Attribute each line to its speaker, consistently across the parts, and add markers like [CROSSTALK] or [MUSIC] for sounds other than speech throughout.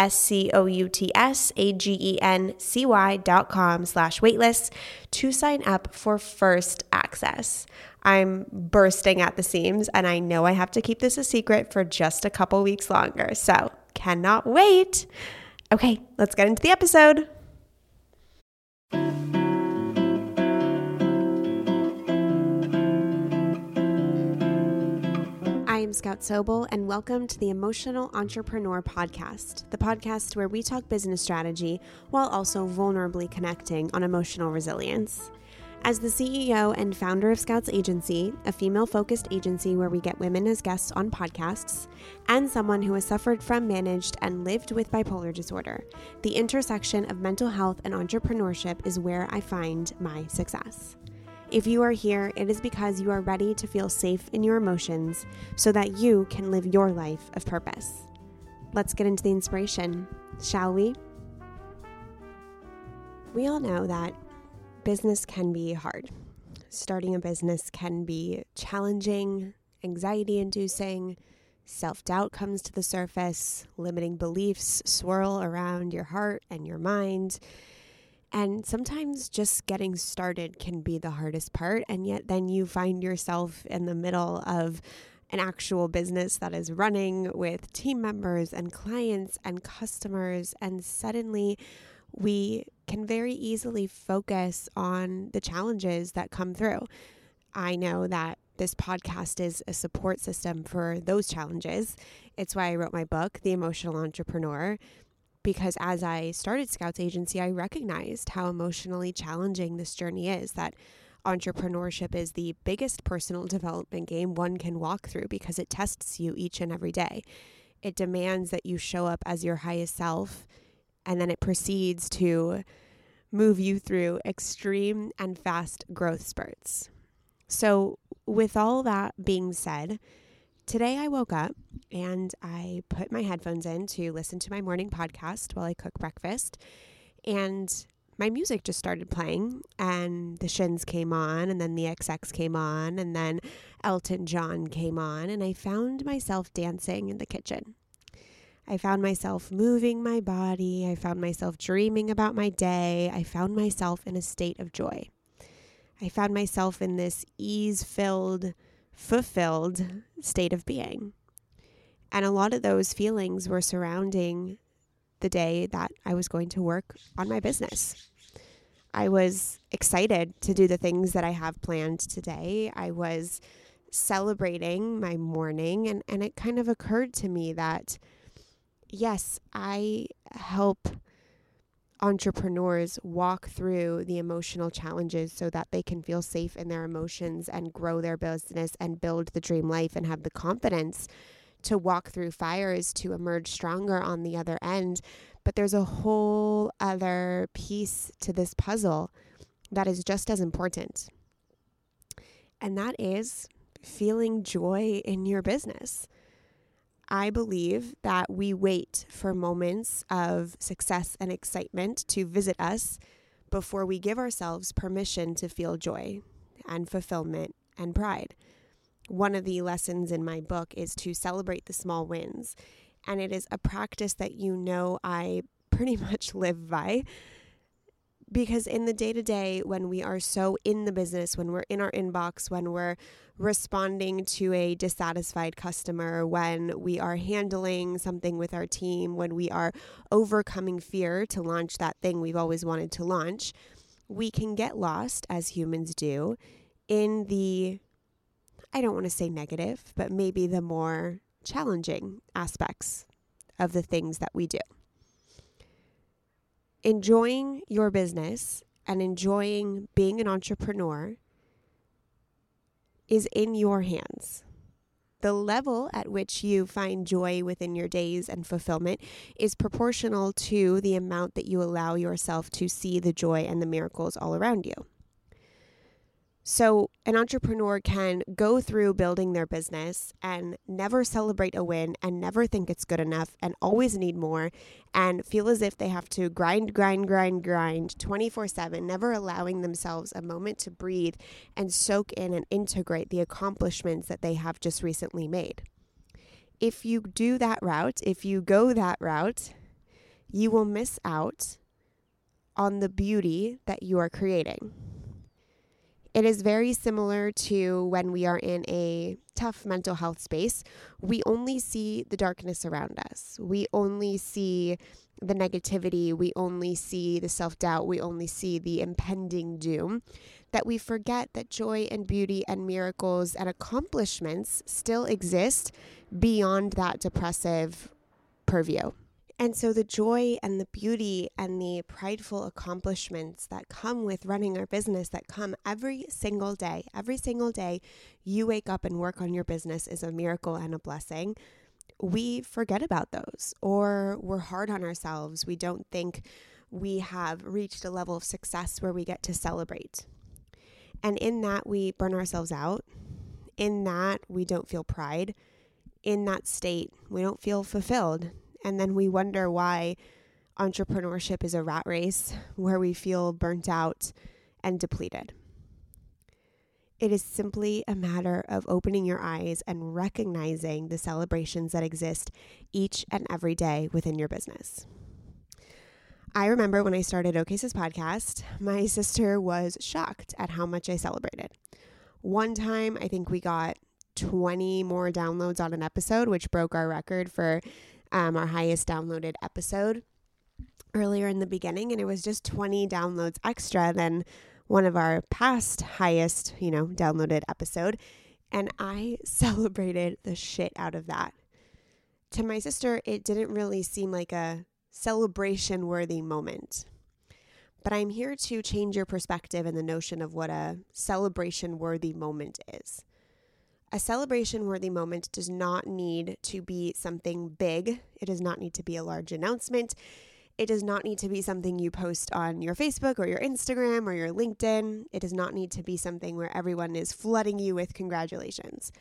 Speaker 1: S C O U T S A G E N C Y dot com slash waitlist to sign up for first access. I'm bursting at the seams and I know I have to keep this a secret for just a couple weeks longer. So cannot wait. Okay, let's get into the episode. I'm Scout Sobel, and welcome to the Emotional Entrepreneur Podcast, the podcast where we talk business strategy while also vulnerably connecting on emotional resilience. As the CEO and founder of Scouts Agency, a female focused agency where we get women as guests on podcasts, and someone who has suffered from, managed, and lived with bipolar disorder, the intersection of mental health and entrepreneurship is where I find my success. If you are here, it is because you are ready to feel safe in your emotions so that you can live your life of purpose. Let's get into the inspiration, shall we? We all know that business can be hard. Starting a business can be challenging, anxiety inducing, self doubt comes to the surface, limiting beliefs swirl around your heart and your mind and sometimes just getting started can be the hardest part. And yet, then you find yourself in the middle of an actual business that is running with team members and clients and customers. And suddenly, we can very easily focus on the challenges that come through. I know that this podcast is a support system for those challenges. It's why I wrote my book, The Emotional Entrepreneur because as I started Scouts Agency, I recognized how emotionally challenging this journey is. That entrepreneurship is the biggest personal development game one can walk through because it tests you each and every day. It demands that you show up as your highest self, and then it proceeds to move you through extreme and fast growth spurts. So, with all that being said, Today I woke up and I put my headphones in to listen to my morning podcast while I cook breakfast. And my music just started playing, and the Shins came on, and then the XX came on, and then Elton John came on, and I found myself dancing in the kitchen. I found myself moving my body. I found myself dreaming about my day. I found myself in a state of joy. I found myself in this ease filled, fulfilled state of being. And a lot of those feelings were surrounding the day that I was going to work on my business. I was excited to do the things that I have planned today. I was celebrating my morning, and, and it kind of occurred to me that, yes, I help entrepreneurs walk through the emotional challenges so that they can feel safe in their emotions and grow their business and build the dream life and have the confidence to walk through fires to emerge stronger on the other end. But there's a whole other piece to this puzzle that is just as important. And that is feeling joy in your business. I believe that we wait for moments of success and excitement to visit us before we give ourselves permission to feel joy and fulfillment and pride. One of the lessons in my book is to celebrate the small wins. And it is a practice that you know I pretty [LAUGHS] much live by because in the day to day, when we are so in the business, when we're in our inbox, when we're responding to a dissatisfied customer, when we are handling something with our team, when we are overcoming fear to launch that thing we've always wanted to launch, we can get lost, as humans do, in the, I don't want to say negative, but maybe the more challenging aspects of the things that we do. Enjoying your business and enjoying being an entrepreneur is in your hands. The level at which you find joy within your days and fulfillment is proportional to the amount that you allow yourself to see the joy and the miracles all around you. So, an entrepreneur can go through building their business and never celebrate a win and never think it's good enough and always need more and feel as if they have to grind, grind, grind, grind 24 7, never allowing themselves a moment to breathe and soak in and integrate the accomplishments that they have just recently made. If you do that route, if you go that route, you will miss out on the beauty that you are creating. It is very similar to when we are in a tough mental health space. We only see the darkness around us. We only see the negativity. We only see the self doubt. We only see the impending doom. That we forget that joy and beauty and miracles and accomplishments still exist beyond that depressive purview. And so, the joy and the beauty and the prideful accomplishments that come with running our business, that come every single day, every single day you wake up and work on your business is a miracle and a blessing. We forget about those, or we're hard on ourselves. We don't think we have reached a level of success where we get to celebrate. And in that, we burn ourselves out. In that, we don't feel pride. In that state, we don't feel fulfilled and then we wonder why entrepreneurship is a rat race where we feel burnt out and depleted. It is simply a matter of opening your eyes and recognizing the celebrations that exist each and every day within your business. I remember when I started OK Sis podcast, my sister was shocked at how much I celebrated. One time, I think we got 20 more downloads on an episode, which broke our record for um, our highest downloaded episode earlier in the beginning, and it was just 20 downloads extra than one of our past highest, you know, downloaded episode. And I [LAUGHS] celebrated the shit out of that. To my sister, it didn't really seem like a celebration worthy moment. But I'm here to change your perspective and the notion of what a celebration worthy moment is. A celebration worthy moment does not need to be something big. It does not need to be a large announcement. It does not need to be something you post on your Facebook or your Instagram or your LinkedIn. It does not need to be something where everyone is flooding you with congratulations.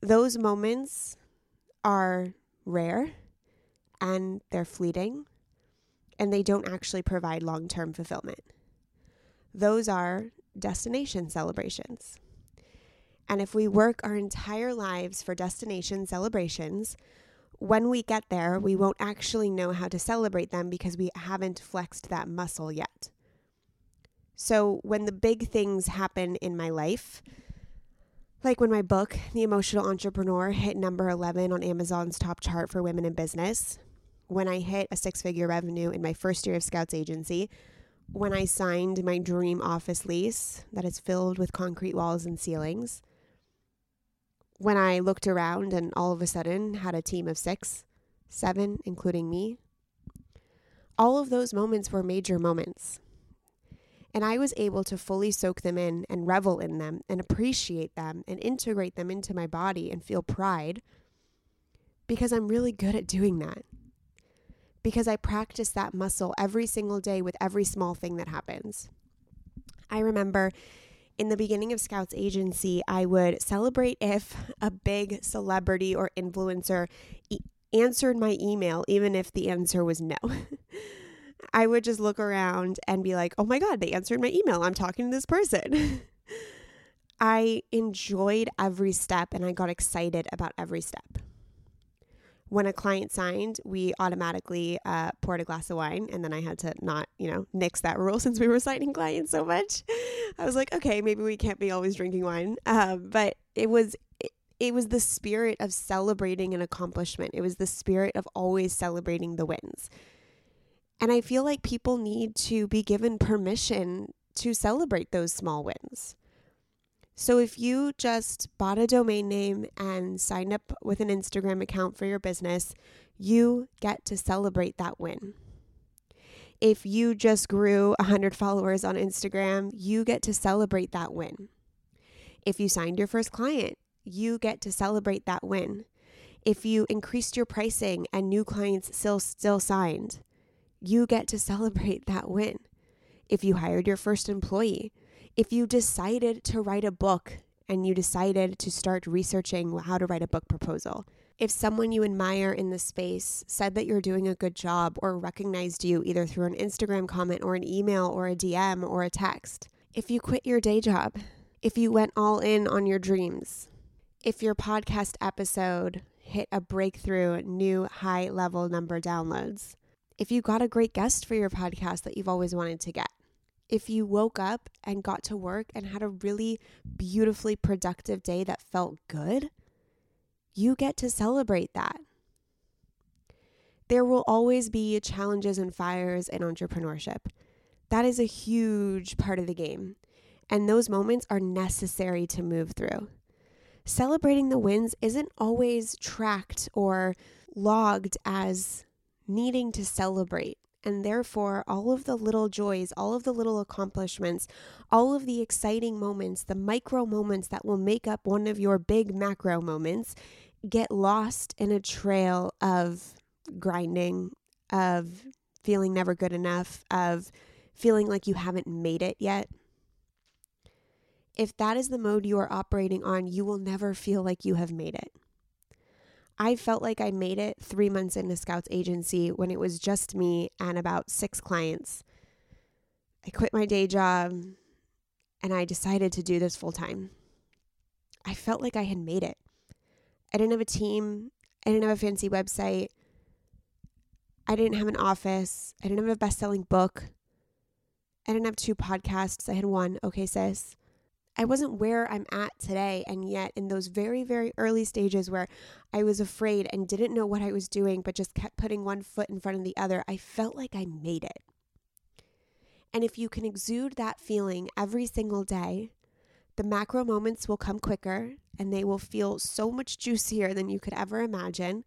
Speaker 1: Those moments are rare and they're fleeting and they don't actually provide long term fulfillment. Those are destination celebrations. And if we work our entire lives for destination celebrations, when we get there, we won't actually know how to celebrate them because we haven't flexed that muscle yet. So, when the big things happen in my life, like when my book, The Emotional Entrepreneur, hit number 11 on Amazon's top chart for women in business, when I hit a six figure revenue in my first year of Scouts Agency, when I signed my dream office lease that is filled with concrete walls and ceilings, when I looked around and all of a sudden had a team of six, seven, including me, all of those moments were major moments. And I was able to fully soak them in and revel in them and appreciate them and integrate them into my body and feel pride because I'm really good at doing that. Because I practice that muscle every single day with every small thing that happens. I remember in the beginning of Scouts Agency, I would celebrate if [LAUGHS] a big celebrity or influencer e- answered my email, even if the answer was no. [LAUGHS] I would just look around and be like, oh my God, they answered my email. I'm talking to this person. [LAUGHS] I enjoyed every step and I got excited about every step when a client signed, we automatically uh, poured a glass of wine, and then I had to not, you know, nix that rule [LAUGHS] since we were signing clients so much. I was like, okay, maybe we can't be always drinking wine, uh, but it was. It, it was the spirit of celebrating an accomplishment. It was the spirit of always celebrating the wins. And I feel like people need to be given permission to celebrate those small wins. So if you just bought a domain name and signed up with an Instagram account for your business, you get to celebrate that win. If you just grew 100 followers on Instagram, you get to celebrate that win. If you signed your first client, you get to celebrate that win. If you increased your pricing and new clients still still signed, you get to celebrate that win. If you hired your first employee, if you decided to write a book and you decided to start researching how to write a book proposal, if someone you admire in the space said that you're doing a good job or recognized you either through an Instagram comment or an email or a DM or a text, if you quit your day job, if you went all in on your dreams, if your podcast episode hit a breakthrough new high level number downloads, if you got a great guest for your podcast that you've always wanted to get, if you woke up and got to work and had a really beautifully productive day that felt good, you get to celebrate that. There will always be challenges and fires in entrepreneurship. That is a huge part of the game, and those moments are necessary to move through. Celebrating the wins isn't always tracked or logged as needing to celebrate. And therefore, all of the little joys, all of the little accomplishments, all of the exciting moments, the micro moments that will make up one of your big macro moments get lost in a trail of grinding, of feeling never good enough, of feeling like you haven't made it yet. If that is the mode you are operating on, you will never feel like you have made it. I felt like I made it three months into Scouts Agency when it was just me and about six clients. I quit my day job and I decided to do this full time. I felt like I had made it. I didn't have a team, I didn't have a fancy website, I didn't have an office, I didn't have a best selling book, I didn't have two podcasts. I had one, OK Sis. I wasn't where I'm at today. And yet, in those very, very early stages where I was afraid and didn't know what I was doing, but just kept putting one foot in front of the other, I felt like I made it. And if you can exude that feeling every single day, the macro moments will come quicker and they will feel so much juicier than you could ever imagine.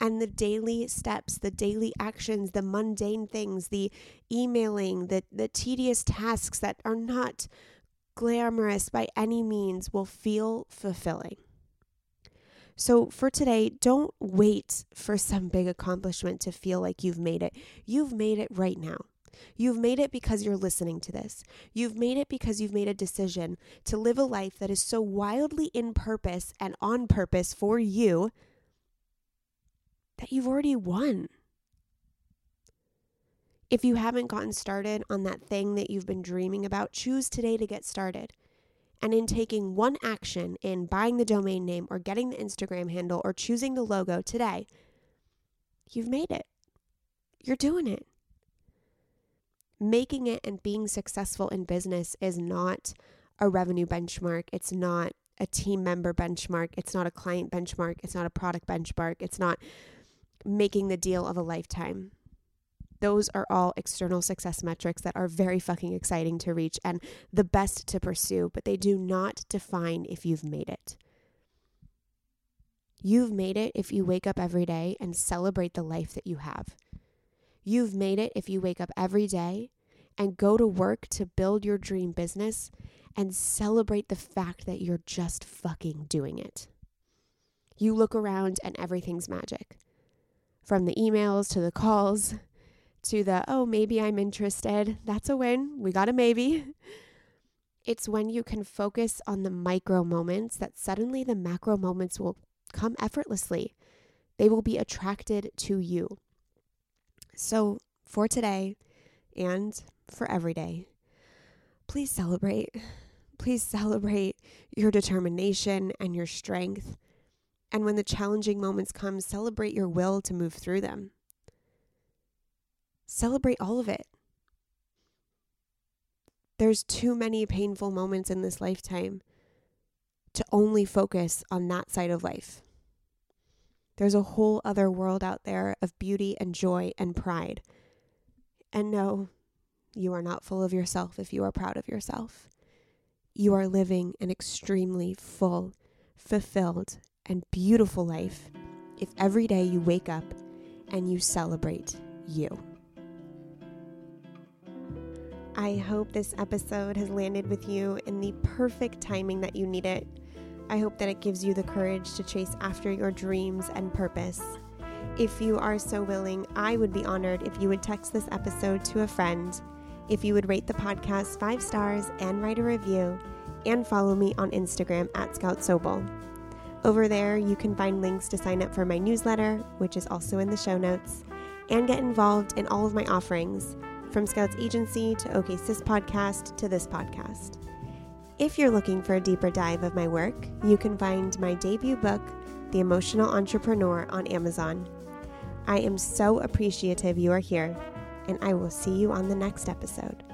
Speaker 1: And the daily steps, the daily actions, the mundane things, the emailing, the, the tedious tasks that are not glamorous by any means will feel fulfilling. So, for today, don't wait for some big accomplishment to feel like you've made it. You've made it right now. You've made it because you're listening to this. You've made it because you've made a decision to live a life that is so wildly in purpose and on purpose for you that you've already won. If you haven't gotten started on that thing that you've been dreaming about, choose today to get started. And in taking one action in buying the domain name or getting the Instagram handle or choosing the logo today, you've made it. You're doing it. Making it and being successful in business is not a revenue benchmark. It's not a team member benchmark. It's not a client benchmark. It's not a product benchmark. It's not making the deal of a lifetime those are all external success metrics that are very fucking exciting to reach and the best to pursue, but they do not define if you've made it. You've made it if you wake up every day and celebrate the life that you have. You've made it if you wake up every day and go to work to build your dream business and celebrate the fact that you're just fucking doing it. You look around and everything's magic. From the emails to the calls to the, oh, maybe I'm interested. That's a win. We got a maybe. [LAUGHS] It's when you can focus on the micro moments that suddenly the macro moments will come effortlessly. They will be attracted to you. So, for today and for every day, please celebrate. Please celebrate your determination and your strength. And when the challenging moments come, celebrate your will to move through them. Celebrate all of it. There's too many painful moments in this lifetime to only focus on that side of life. There's a whole other world out there of beauty and joy and pride. And no, you are not full of yourself if you are proud of yourself. You are living an extremely full, fulfilled, and beautiful life if every day you wake up and you celebrate you. I hope this episode has landed with you in the perfect timing that you need it. I hope that it gives you the courage to chase after your dreams and purpose. If you are so willing, I would be honored if you would text this episode to a friend, if you would rate the podcast five stars and write a review, and follow me on Instagram at Scout Sobel. Over there, you can find links to sign up for my newsletter, which is also in the show notes, and get involved in all of my offerings from Scouts Agency to OK Sis Podcast to this podcast. If you're looking for a deeper dive of my work, you can find my debut book, The Emotional Entrepreneur, on Amazon. I am so appreciative you are here, and I will see you on the next episode.